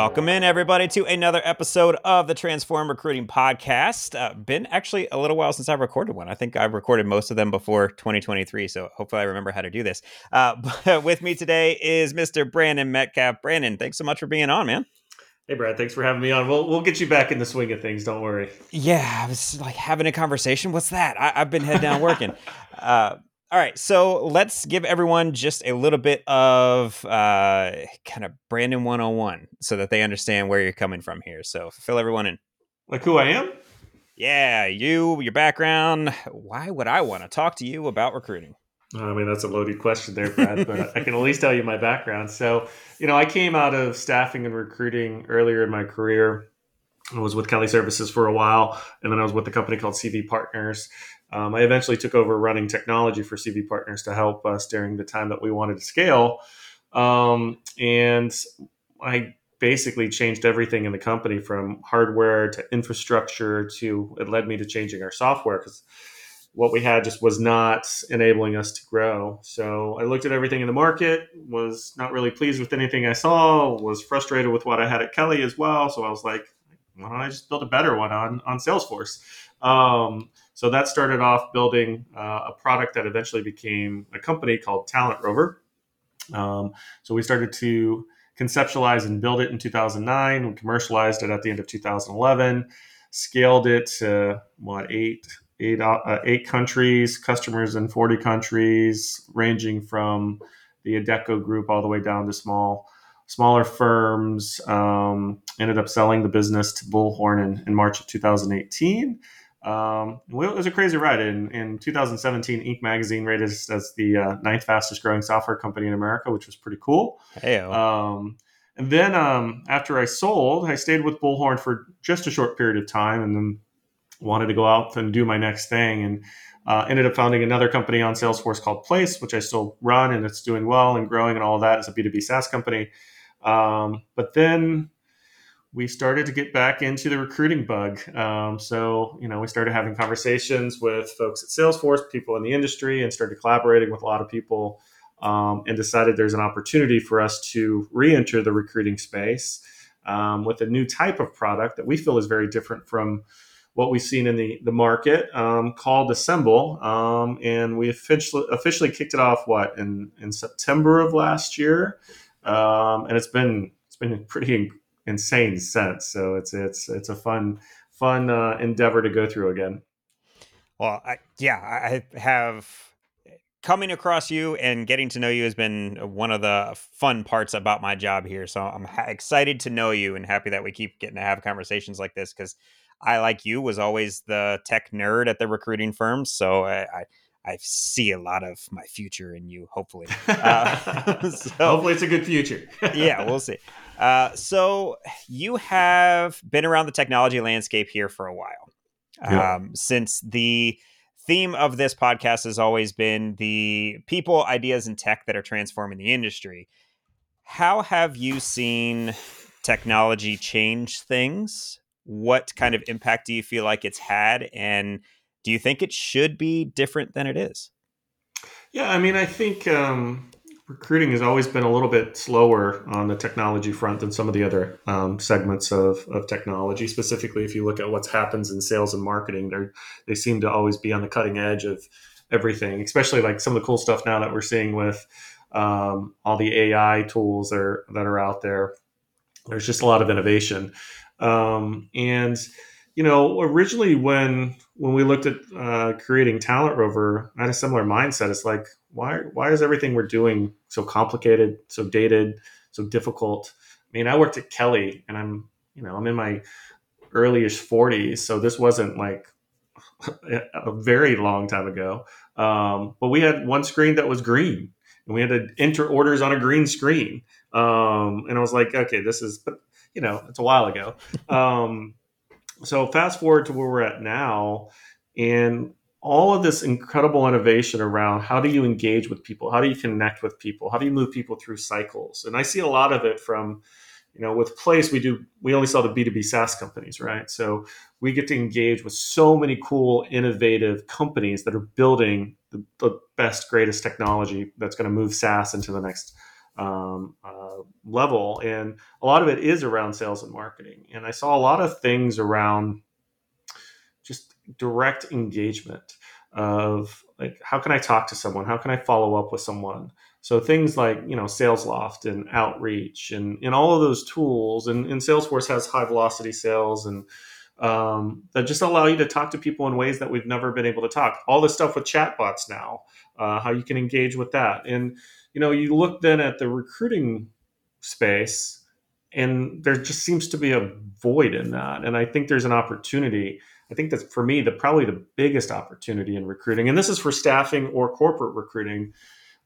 Welcome in, everybody, to another episode of the Transform Recruiting Podcast. Uh, been actually a little while since I recorded one. I think I've recorded most of them before 2023, so hopefully I remember how to do this. Uh, but with me today is Mr. Brandon Metcalf. Brandon, thanks so much for being on, man. Hey, Brad, thanks for having me on. We'll, we'll get you back in the swing of things. Don't worry. Yeah, I was like having a conversation. What's that? I, have been head down working. uh, all right, so let's give everyone just a little bit of uh, kind of Brandon 101 so that they understand where you're coming from here. So fill everyone in. Like who I am? Yeah, you, your background. Why would I want to talk to you about recruiting? I mean, that's a loaded question there, Brad, but I can at least tell you my background. So, you know, I came out of staffing and recruiting earlier in my career. I was with Kelly Services for a while, and then I was with a company called CV Partners. Um, I eventually took over running technology for CV Partners to help us during the time that we wanted to scale. Um, and I basically changed everything in the company from hardware to infrastructure to it led me to changing our software because what we had just was not enabling us to grow. So I looked at everything in the market, was not really pleased with anything I saw, was frustrated with what I had at Kelly as well. So I was like, why don't I just build a better one on on Salesforce? Um, so that started off building uh, a product that eventually became a company called Talent Rover. Um, so we started to conceptualize and build it in 2009. We commercialized it at the end of 2011, scaled it to what eight eight uh, eight countries, customers in 40 countries, ranging from the Adecco group all the way down to small smaller firms. Um, ended up selling the business to Bullhorn in, in March of 2018. Um, it was a crazy ride. In, in 2017, Inc. magazine rated us as the uh, ninth fastest growing software company in America, which was pretty cool. Hey, um, and then um, after I sold, I stayed with Bullhorn for just a short period of time, and then wanted to go out and do my next thing, and uh, ended up founding another company on Salesforce called Place, which I still run, and it's doing well and growing, and all that. It's a B2B SaaS company. Um, but then we started to get back into the recruiting bug. Um, so, you know, we started having conversations with folks at Salesforce, people in the industry, and started collaborating with a lot of people um, and decided there's an opportunity for us to re enter the recruiting space um, with a new type of product that we feel is very different from what we've seen in the, the market um, called Assemble. Um, and we officially, officially kicked it off, what, in, in September of last year. Um, and it's been, it's been pretty insane sense. So it's it's it's a fun fun uh, endeavor to go through again. Well, I, yeah, I have coming across you and getting to know you has been one of the fun parts about my job here. So I'm ha- excited to know you and happy that we keep getting to have conversations like this because I, like you, was always the tech nerd at the recruiting firm. So I, I I see a lot of my future in you, hopefully. Uh, so, hopefully, it's a good future. yeah, we'll see. Uh, so, you have been around the technology landscape here for a while. Yeah. Um, since the theme of this podcast has always been the people, ideas, and tech that are transforming the industry. How have you seen technology change things? What kind of impact do you feel like it's had? And do you think it should be different than it is? Yeah, I mean, I think um, recruiting has always been a little bit slower on the technology front than some of the other um, segments of, of technology. Specifically, if you look at what happens in sales and marketing, they they seem to always be on the cutting edge of everything, especially like some of the cool stuff now that we're seeing with um, all the AI tools that are, that are out there. There's just a lot of innovation. Um, and you know, originally when when we looked at uh, creating Talent Rover, I had a similar mindset. It's like, why why is everything we're doing so complicated, so dated, so difficult? I mean, I worked at Kelly, and I'm you know I'm in my earlyish 40s, so this wasn't like a very long time ago. Um, but we had one screen that was green, and we had to enter orders on a green screen. Um, and I was like, okay, this is, but you know, it's a while ago. Um, so fast forward to where we're at now and all of this incredible innovation around how do you engage with people? How do you connect with people? How do you move people through cycles? And i see a lot of it from you know with place we do we only sell to b2b saas companies right? So we get to engage with so many cool innovative companies that are building the, the best greatest technology that's going to move saas into the next um, uh, level. And a lot of it is around sales and marketing. And I saw a lot of things around just direct engagement of like, how can I talk to someone? How can I follow up with someone? So things like you know SalesLoft and Outreach and, and all of those tools and, and Salesforce has high velocity sales and um, that just allow you to talk to people in ways that we've never been able to talk. All this stuff with chatbots now, uh, how you can engage with that. And you know, you look then at the recruiting space, and there just seems to be a void in that. And I think there's an opportunity. I think that's for me the probably the biggest opportunity in recruiting, and this is for staffing or corporate recruiting,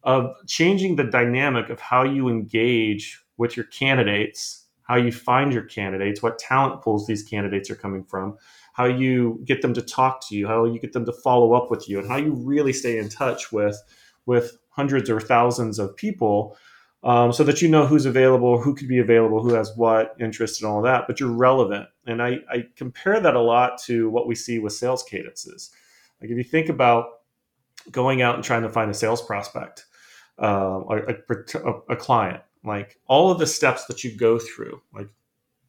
of changing the dynamic of how you engage with your candidates how you find your candidates, what talent pools these candidates are coming from, how you get them to talk to you, how you get them to follow up with you, and how you really stay in touch with with hundreds or thousands of people, um, so that you know who's available, who could be available, who has what interest, and all that. But you're relevant, and I, I compare that a lot to what we see with sales cadences. Like if you think about going out and trying to find a sales prospect, uh, a, a, a client like all of the steps that you go through like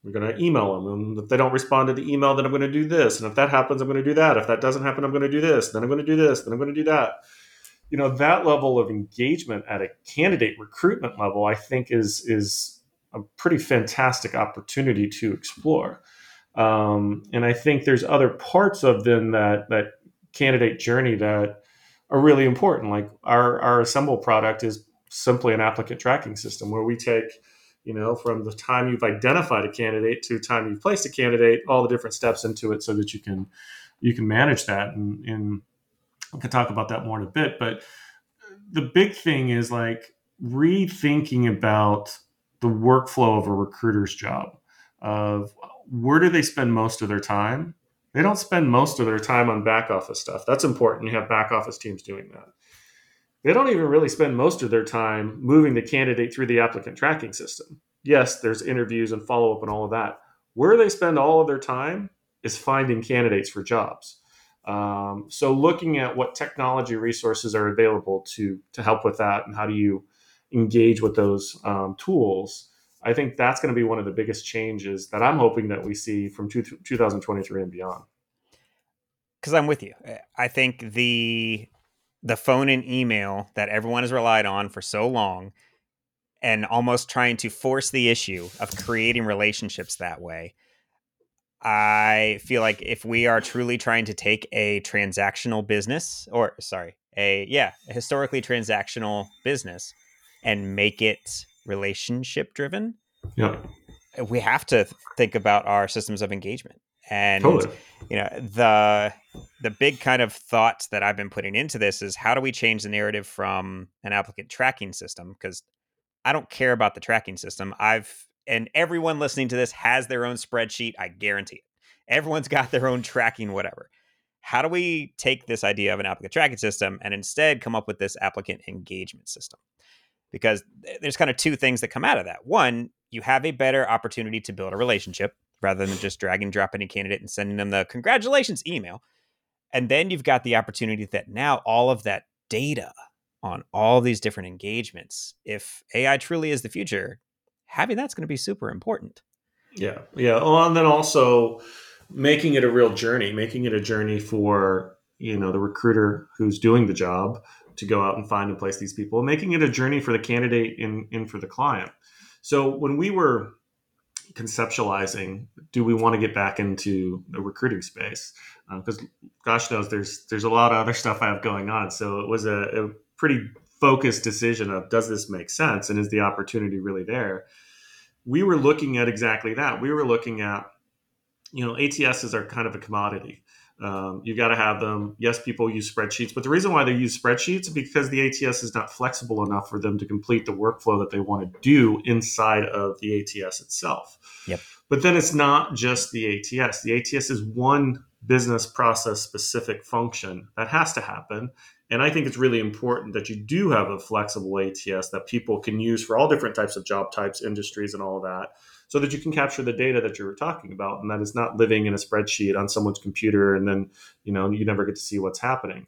we're going to email them and if they don't respond to the email then i'm going to do this and if that happens i'm going to do that if that doesn't happen i'm going to do this then i'm going to do this then i'm going to do that. You know that level of engagement at a candidate recruitment level i think is is a pretty fantastic opportunity to explore. Um, and i think there's other parts of then that that candidate journey that are really important like our our assemble product is simply an applicant tracking system where we take you know from the time you've identified a candidate to time you've placed a candidate all the different steps into it so that you can you can manage that. And, and we can talk about that more in a bit but the big thing is like rethinking about the workflow of a recruiter's job of where do they spend most of their time? They don't spend most of their time on back office stuff. That's important. You have back office teams doing that they don't even really spend most of their time moving the candidate through the applicant tracking system. Yes, there's interviews and follow up and all of that. Where they spend all of their time is finding candidates for jobs. Um, so, looking at what technology resources are available to to help with that, and how do you engage with those um, tools, I think that's going to be one of the biggest changes that I'm hoping that we see from two, 2023 and beyond. Because I'm with you. I think the the phone and email that everyone has relied on for so long and almost trying to force the issue of creating relationships that way. I feel like if we are truly trying to take a transactional business or sorry, a yeah, a historically transactional business and make it relationship driven, yeah. we have to think about our systems of engagement and totally. you know the the big kind of thoughts that i've been putting into this is how do we change the narrative from an applicant tracking system? Because i don't care about the tracking system. I've and everyone listening to this has their own spreadsheet i guarantee it. Everyone's got their own tracking whatever. How do we take this idea of an applicant tracking system and instead come up with this applicant engagement system? Because there's kind of two things that come out of that. One you have a better opportunity to build a relationship rather than just drag and drop any candidate and sending them the congratulations email. And then you've got the opportunity that now all of that data on all these different engagements, if AI truly is the future, having that's going to be super important. Yeah. Yeah. Well, and then also making it a real journey, making it a journey for, you know, the recruiter who's doing the job to go out and find and place these people, making it a journey for the candidate and, and for the client. So when we were conceptualizing do we want to get back into the recruiting space? Because uh, gosh knows there's there's a lot of other stuff i have going on. So it was a, a, pretty focused decision of does this make sense and is the opportunity really there? We were looking at exactly that. We were looking at you know ATSs are kind of a commodity um, you've got to have them. Yes, people use spreadsheets, but the reason why they use spreadsheets is because the ATS is not flexible enough for them to complete the workflow that they want to do inside of the ATS itself. Yep. But then it's not just the ATS. The ATS is one business process specific function that has to happen. And I think it's really important that you do have a flexible ATS that people can use for all different types of job types, industries, and all of that so that you can capture the data that you were talking about and that is not living in a spreadsheet on someone's computer and then you know you never get to see what's happening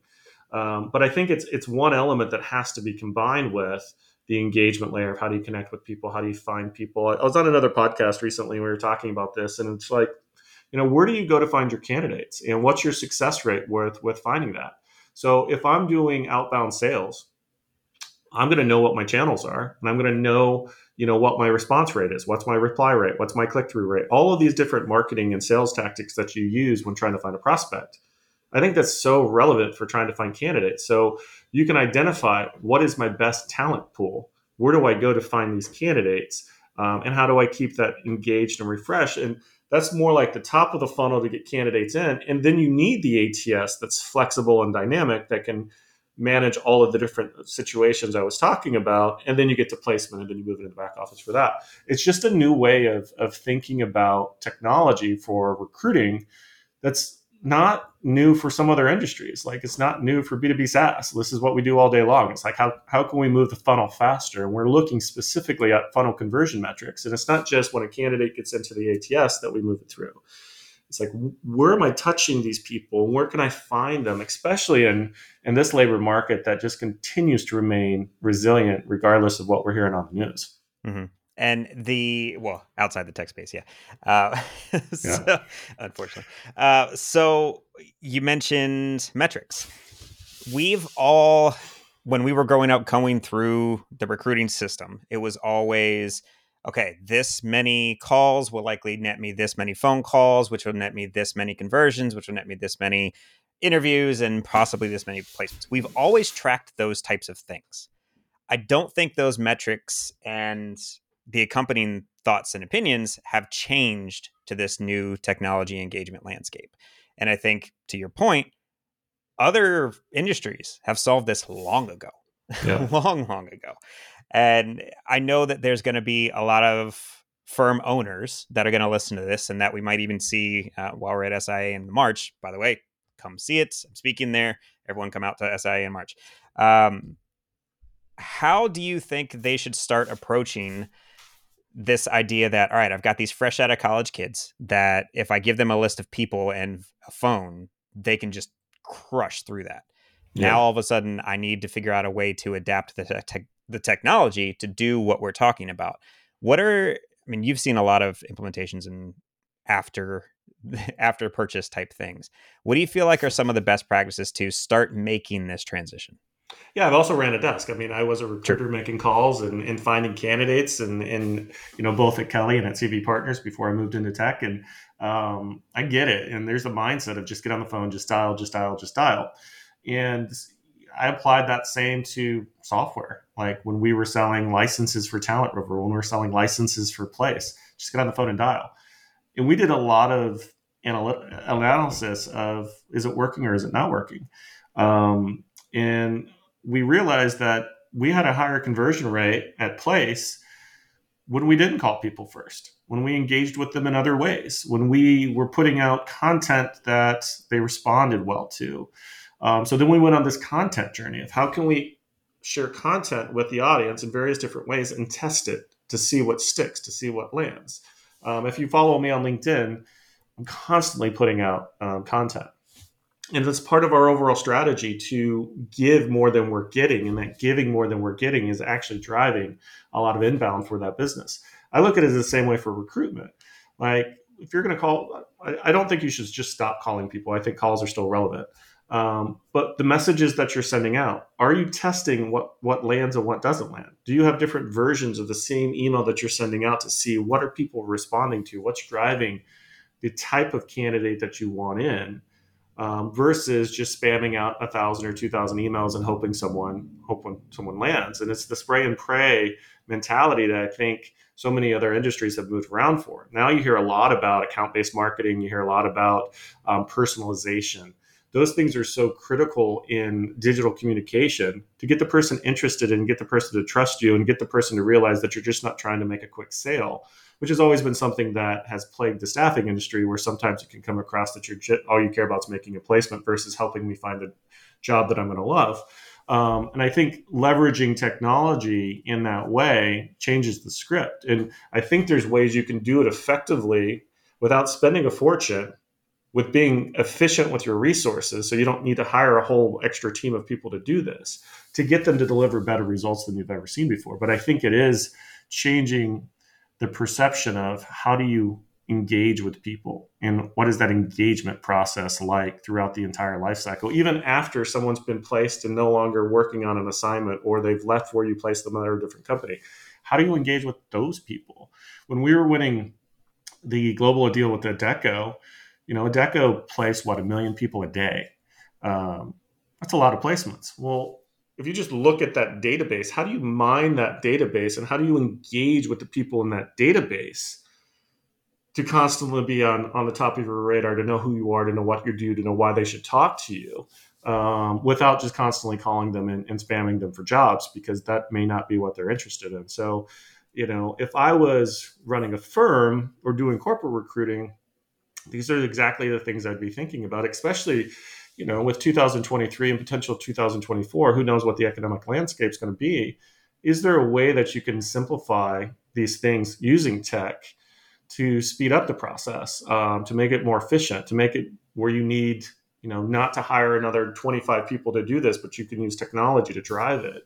um, but i think it's it's one element that has to be combined with the engagement layer of how do you connect with people, how do you find people. I was on another podcast recently. We were talking about this, and it's like, you know, where do you go to find your candidates, and what's your success rate with with finding that? So if I'm doing outbound sales, I'm going to know what my channels are, and I'm going to know, you know, what my response rate is, what's my reply rate, what's my click through rate, all of these different marketing and sales tactics that you use when trying to find a prospect. I think that's so relevant for trying to find candidates. So you can identify what is my best talent pool. Where do I go to find these candidates? Um, and how do I keep that engaged and refreshed? And that's more like the top of the funnel to get candidates in. And then you need the ATS that's flexible and dynamic that can manage all of the different situations I was talking about. And then you get to placement and then you move into the back office for that. It's just a new way of, of thinking about technology for recruiting that's not new for some other industries. Like it's not new for B2B SaaS. This is what we do all day long. It's like how, how can we move the funnel faster? And we're looking specifically at funnel conversion metrics. And it's not just when a candidate gets into the ATS that we move it through. It's like where am I touching these people? Where can I find them? Especially in in this labor market that just continues to remain resilient regardless of what we're hearing on the news. Mm-hmm and the well outside the tech space yeah, uh, so, yeah. unfortunately uh, so you mentioned metrics we've all when we were growing up going through the recruiting system it was always okay this many calls will likely net me this many phone calls which will net me this many conversions which will net me this many interviews and possibly this many placements we've always tracked those types of things I don't think those metrics and the accompanying thoughts and opinions have changed to this new technology engagement landscape. And I think to your point, other industries have solved this long ago, yeah. long, long ago. And I know that there's going to be a lot of firm owners that are going to listen to this and that we might even see uh, while we're at SIA in March. By the way, come see it. I'm speaking there. Everyone come out to SIA in March. Um, how do you think they should start approaching this idea that all right i've got these fresh out of college kids that if i give them a list of people and a phone they can just crush through that yeah. now all of a sudden i need to figure out a way to adapt the, te- the technology to do what we're talking about what are i mean you've seen a lot of implementations and after after purchase type things what do you feel like are some of the best practices to start making this transition yeah, I've also ran a desk. I mean, I was a recruiter sure. making calls and, and finding candidates, and, and you know both at Kelly and at CV Partners before I moved into tech. And um, I get it. And there's a mindset of just get on the phone, just dial, just dial, just dial. And I applied that same to software. Like when we were selling licenses for Talent Rover, when we were selling licenses for Place, just get on the phone and dial. And we did a lot of analysis of is it working or is it not working. Um, and we realized that we had a higher conversion rate at place when we didn't call people first, when we engaged with them in other ways, when we were putting out content that they responded well to. Um, so then we went on this content journey of how can we share content with the audience in various different ways and test it to see what sticks, to see what lands. Um, if you follow me on LinkedIn, I'm constantly putting out um, content. And it's part of our overall strategy to give more than we're getting and that giving more than we're getting is actually driving a lot of inbound for that business. I look at it the same way for recruitment. Like if you're going to call I, don't think you should just stop calling people. I think calls are still relevant um, but the messages that you're sending out are you testing what what lands and what doesn't land do you have different versions of the same email that you're sending out to see what are people responding to what's driving the type of candidate that you want in um, versus just spamming out a thousand or two thousand emails and hoping someone hoping someone lands. And it's the spray and pray mentality that I think so many other industries have moved around for. Now you hear a lot about account based marketing. You hear a lot about um, personalization. Those things are so critical in digital communication to get the person interested and get the person to trust you and get the person to realize that you're just not trying to make a quick sale which has always been something that has plagued the staffing industry, where sometimes it can come across that you're all you care about is making a placement versus helping me find a job that I'm going to love. Um, and I think leveraging technology in that way changes the script. And I think there's ways you can do it effectively without spending a fortune with being efficient with your resources so you don't need to hire a whole extra team of people to do this to get them to deliver better results than you've ever seen before. But i think it is changing the perception of how do you engage with people and what is that engagement process like throughout the entire life cycle even after someone's been placed and no longer working on an assignment or they've left where you placed them at a different company. How do you engage with those people? When we were winning the global deal with Adecco, you know, Adecco placed what a million people a day. Um, that's a lot of placements. Well, if you just look at that database, how do you mine that database and how do you engage with the people in that database to constantly be on, on the top of your radar, to know who you are, to know what you do, to know why they should talk to you um, without just constantly calling them and, and spamming them for jobs because that may not be what they're interested in. So, you know, if I was running a firm or doing corporate recruiting, these are exactly the things I'd be thinking about, especially, you know, with 2023 and potential 2024, who knows what the economic landscape is going to be. Is there a way that you can simplify these things using tech to speed up the process, um, to make it more efficient, to make it where you need, you know, not to hire another 25 people to do this, but you can use technology to drive it.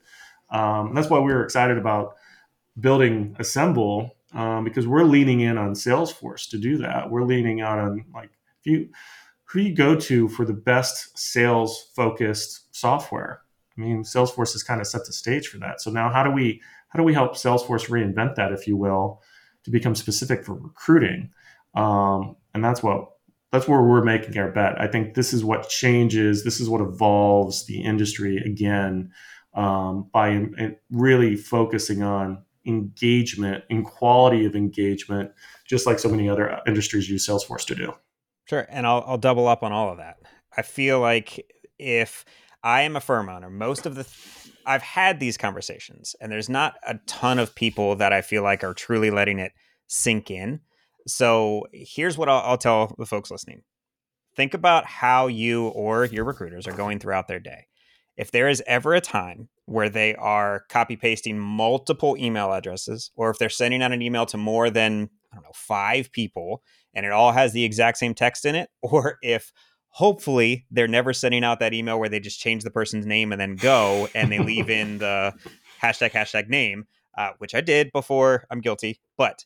Um, that's why we were excited about building Assemble um, because we're leaning in on Salesforce to do that. We're leaning out on like if you who you go to for the best sales focused software. I mean, Salesforce has kind of set the stage for that. So now how do we how do we help Salesforce reinvent that, if you will, to become specific for recruiting? Um, and that's what that's where we're making our bet. I think this is what changes. This is what evolves the industry again um, by really focusing on engagement and quality of engagement, just like so many other industries use Salesforce to do. Sure. And I'll, I'll double up on all of that. I feel like if I am a firm owner, most of the, th- I've had these conversations and there's not a ton of people that I feel like are truly letting it sink in. So here's what I'll, I'll tell the folks listening think about how you or your recruiters are going throughout their day. If there is ever a time where they are copy pasting multiple email addresses, or if they're sending out an email to more than, I don't know, five people and it all has the exact same text in it, or if hopefully they're never sending out that email where they just change the person's name and then go and they leave in the hashtag, hashtag name, uh, which I did before. I'm guilty, but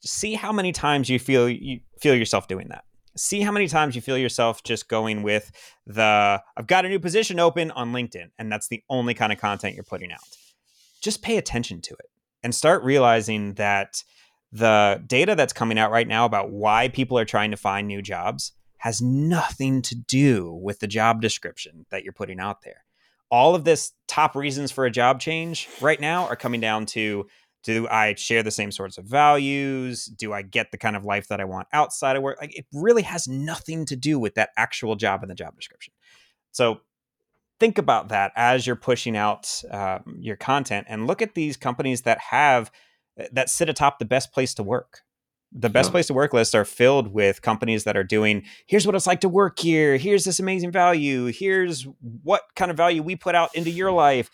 see how many times you feel you feel yourself doing that see how many times you feel yourself just going with the I've got a new position open on LinkedIn and that's the only kind of content you're putting out. Just pay attention to it and start realizing that the data that's coming out right now about why people are trying to find new jobs has nothing to do with the job description that you're putting out there. All of this top reasons for a job change right now are coming down to do I share the same sorts of values? Do I get the kind of life that I want outside of work? Like it really has nothing to do with that actual job in the job description. So think about that as you're pushing out uh, your content and look at these companies that have eh, that sit atop the best place to work. The best yeah. place to work lists are filled with companies that are doing here's what it's like to work here, here's this amazing value, here's what kind of value we put out into your life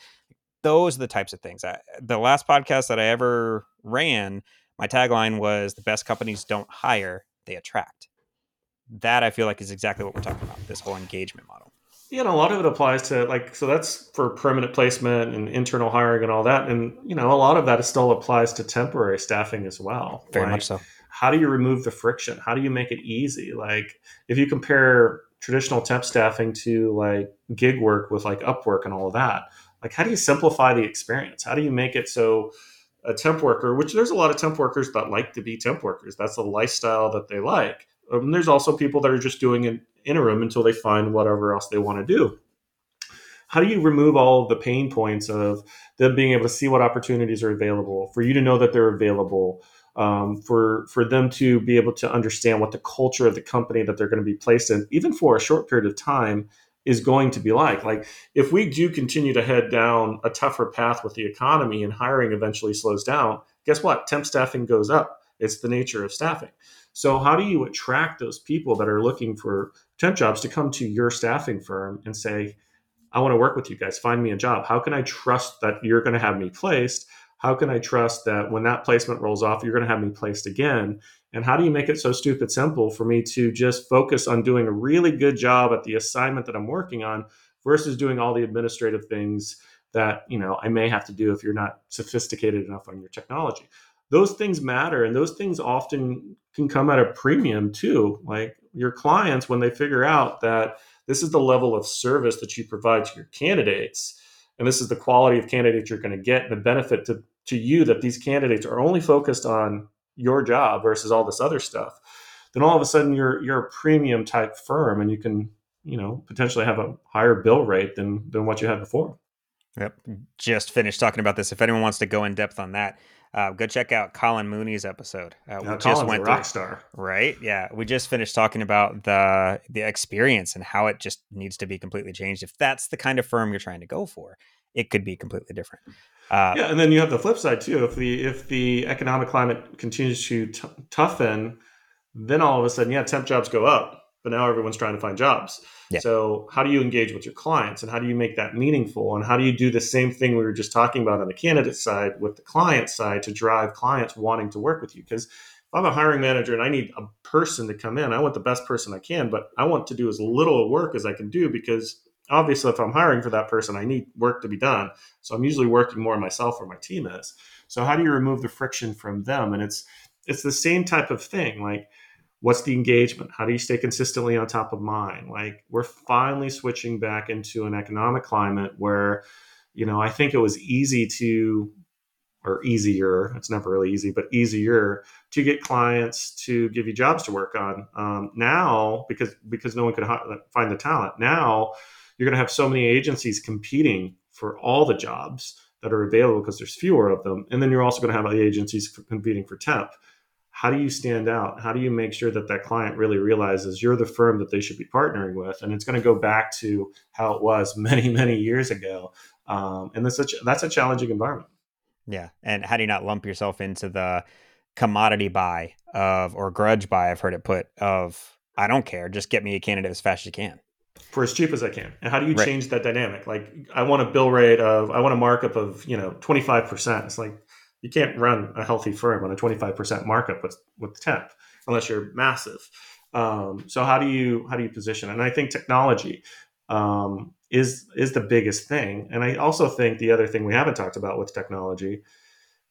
those are the types of things. I, the last podcast that I ever ran, my tagline was the best companies don't hire, they attract. That I feel like is exactly what we're talking about, this whole engagement model. Yeah, and a lot of it applies to like so that's for permanent placement and internal hiring and all that. And you know, a lot of that still applies to temporary staffing as well. Very like, much so. How do you remove the friction? How do you make it easy? Like if you compare traditional temp staffing to like gig work with like Upwork and all of that, like how do you simplify the experience? How do you make it so a temp worker which there's a lot of temp workers that like to be temp workers. That's a lifestyle that they like. And um, there's also people that are just doing an interim until they find whatever else they want to do. How do you remove all of the pain points of them being able to see what opportunities are available for you to know that they're available um, for for them to be able to understand what the culture of the company that they're going to be placed in even for a short period of time is going to be like. Like, if we do continue to head down a tougher path with the economy and hiring eventually slows down, guess what? Temp staffing goes up. It's the nature of staffing. So, how do you attract those people that are looking for temp jobs to come to your staffing firm and say, I want to work with you guys, find me a job? How can I trust that you're going to have me placed? How can I trust that when that placement rolls off, you're going to have me placed again? And how do you make it so stupid simple for me to just focus on doing a really good job at the assignment that I'm working on versus doing all the administrative things that you know I may have to do if you're not sophisticated enough on your technology. Those things matter, and those things often can come at a premium too. Like your clients, when they figure out that this is the level of service that you provide to your candidates, and this is the quality of candidates you're going to get, and the benefit to, to you that these candidates are only focused on your job versus all this other stuff, then all of a sudden you're you're a premium type firm, and you can you know potentially have a higher bill rate than than what you had before. Yep. Just finished talking about this. If anyone wants to go in depth on that, uh, go check out Colin Mooney's episode. Uh, we just went a rock star, right? Yeah, we just finished talking about the the experience and how it just needs to be completely changed. If that's the kind of firm you're trying to go for, it could be completely different. Uh, yeah, and then you have the flip side too. If the if the economic climate continues to t- toughen, then all of a sudden, yeah, temp jobs go up but now everyone's trying to find jobs. Yeah. So how do you engage with your clients and how do you make that meaningful? And how do you do the same thing we were just talking about on the candidate side with the client side to drive clients wanting to work with you? Because if I'm a hiring manager and I need a person to come in, I want the best person I can, but I want to do as little work as I can do because obviously if I'm hiring for that person, I need work to be done. So I'm usually working more myself or my team is. So how do you remove the friction from them? And it's it's the same type of thing. Like what's the engagement? How do you stay consistently on top of mind? Like we're finally switching back into an economic climate where you know i think it was easy to or easier it's never really easy but easier to get clients to give you jobs to work on. Um, now because because no one could find the talent now you're going to have so many agencies competing for all the jobs that are available because there's fewer of them and then you're also going to have the agencies competing for temp how do you stand out? How do you make sure that that client really realizes you're the firm that they should be partnering with? And it's going to go back to how it was many, many years ago. Um, and that's such that's a challenging environment. Yeah, and how do you not lump yourself into the commodity buy of or grudge buy? I've heard it put of I don't care, just get me a candidate as fast as you can for as cheap as I can. And how do you right. change that dynamic? Like I want a bill rate of I want a markup of you know twenty five percent. It's like you can't run a healthy firm on a 25% markup with with temp unless you're massive. Um, so how do you how do you position? And I think technology um, is is the biggest thing. And I also think the other thing we haven't talked about with technology,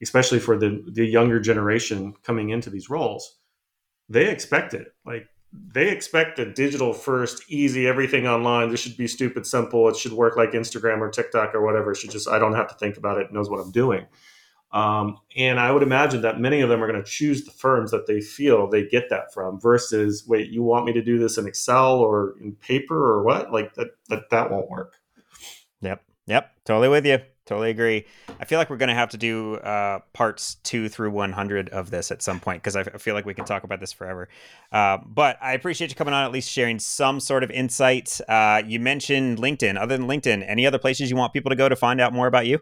especially for the the younger generation coming into these roles, they expect it. Like they expect a digital first, easy, everything online. This should be stupid simple. It should work like Instagram or TikTok or whatever. It should just I don't have to think about it. it knows what I'm doing. Um, and I would imagine that many of them are going to choose the firms that they feel they get that from versus, wait, you want me to do this in Excel or in paper or what? Like that, that, that won't work. Yep. Yep. Totally with you. Totally agree. I feel like we're going to have to do uh, parts two through 100 of this at some point because I feel like we can talk about this forever. Uh, but I appreciate you coming on, at least sharing some sort of insight. Uh, you mentioned LinkedIn. Other than LinkedIn, any other places you want people to go to find out more about you?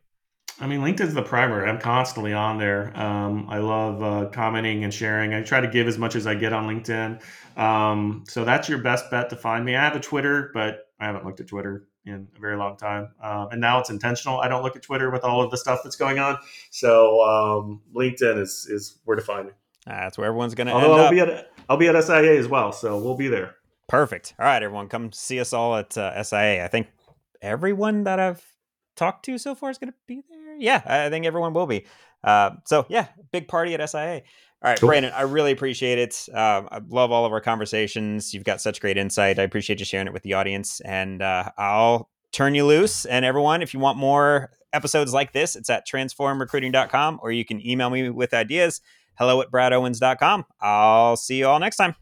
I mean, LinkedIn's the primary. I'm constantly on there. Um, I love uh, commenting and sharing. I try to give as much as I get on LinkedIn. Um, so that's your best bet to find me. I have a Twitter, but I haven't looked at Twitter in a very long time. Um, and now it's intentional. I don't look at Twitter with all of the stuff that's going on. So um, LinkedIn is is where to find me. That's where everyone's going to. Although I'll up. be at I'll be at SIA as well, so we'll be there. Perfect. All right, everyone, come see us all at uh, SIA. I think everyone that I've talked to so far is going to be there yeah, I think everyone will be. Uh, so yeah, big party at SIA. All right, cool. Brandon, I really appreciate it. Um, I love all of our conversations. You've got such great insight. I appreciate you sharing it with the audience, and uh, I'll turn you loose. And everyone, if you want more episodes like this, it's at transformrecruiting.com, or you can email me with ideas. Hello at bradowens.com. I'll see you all next time.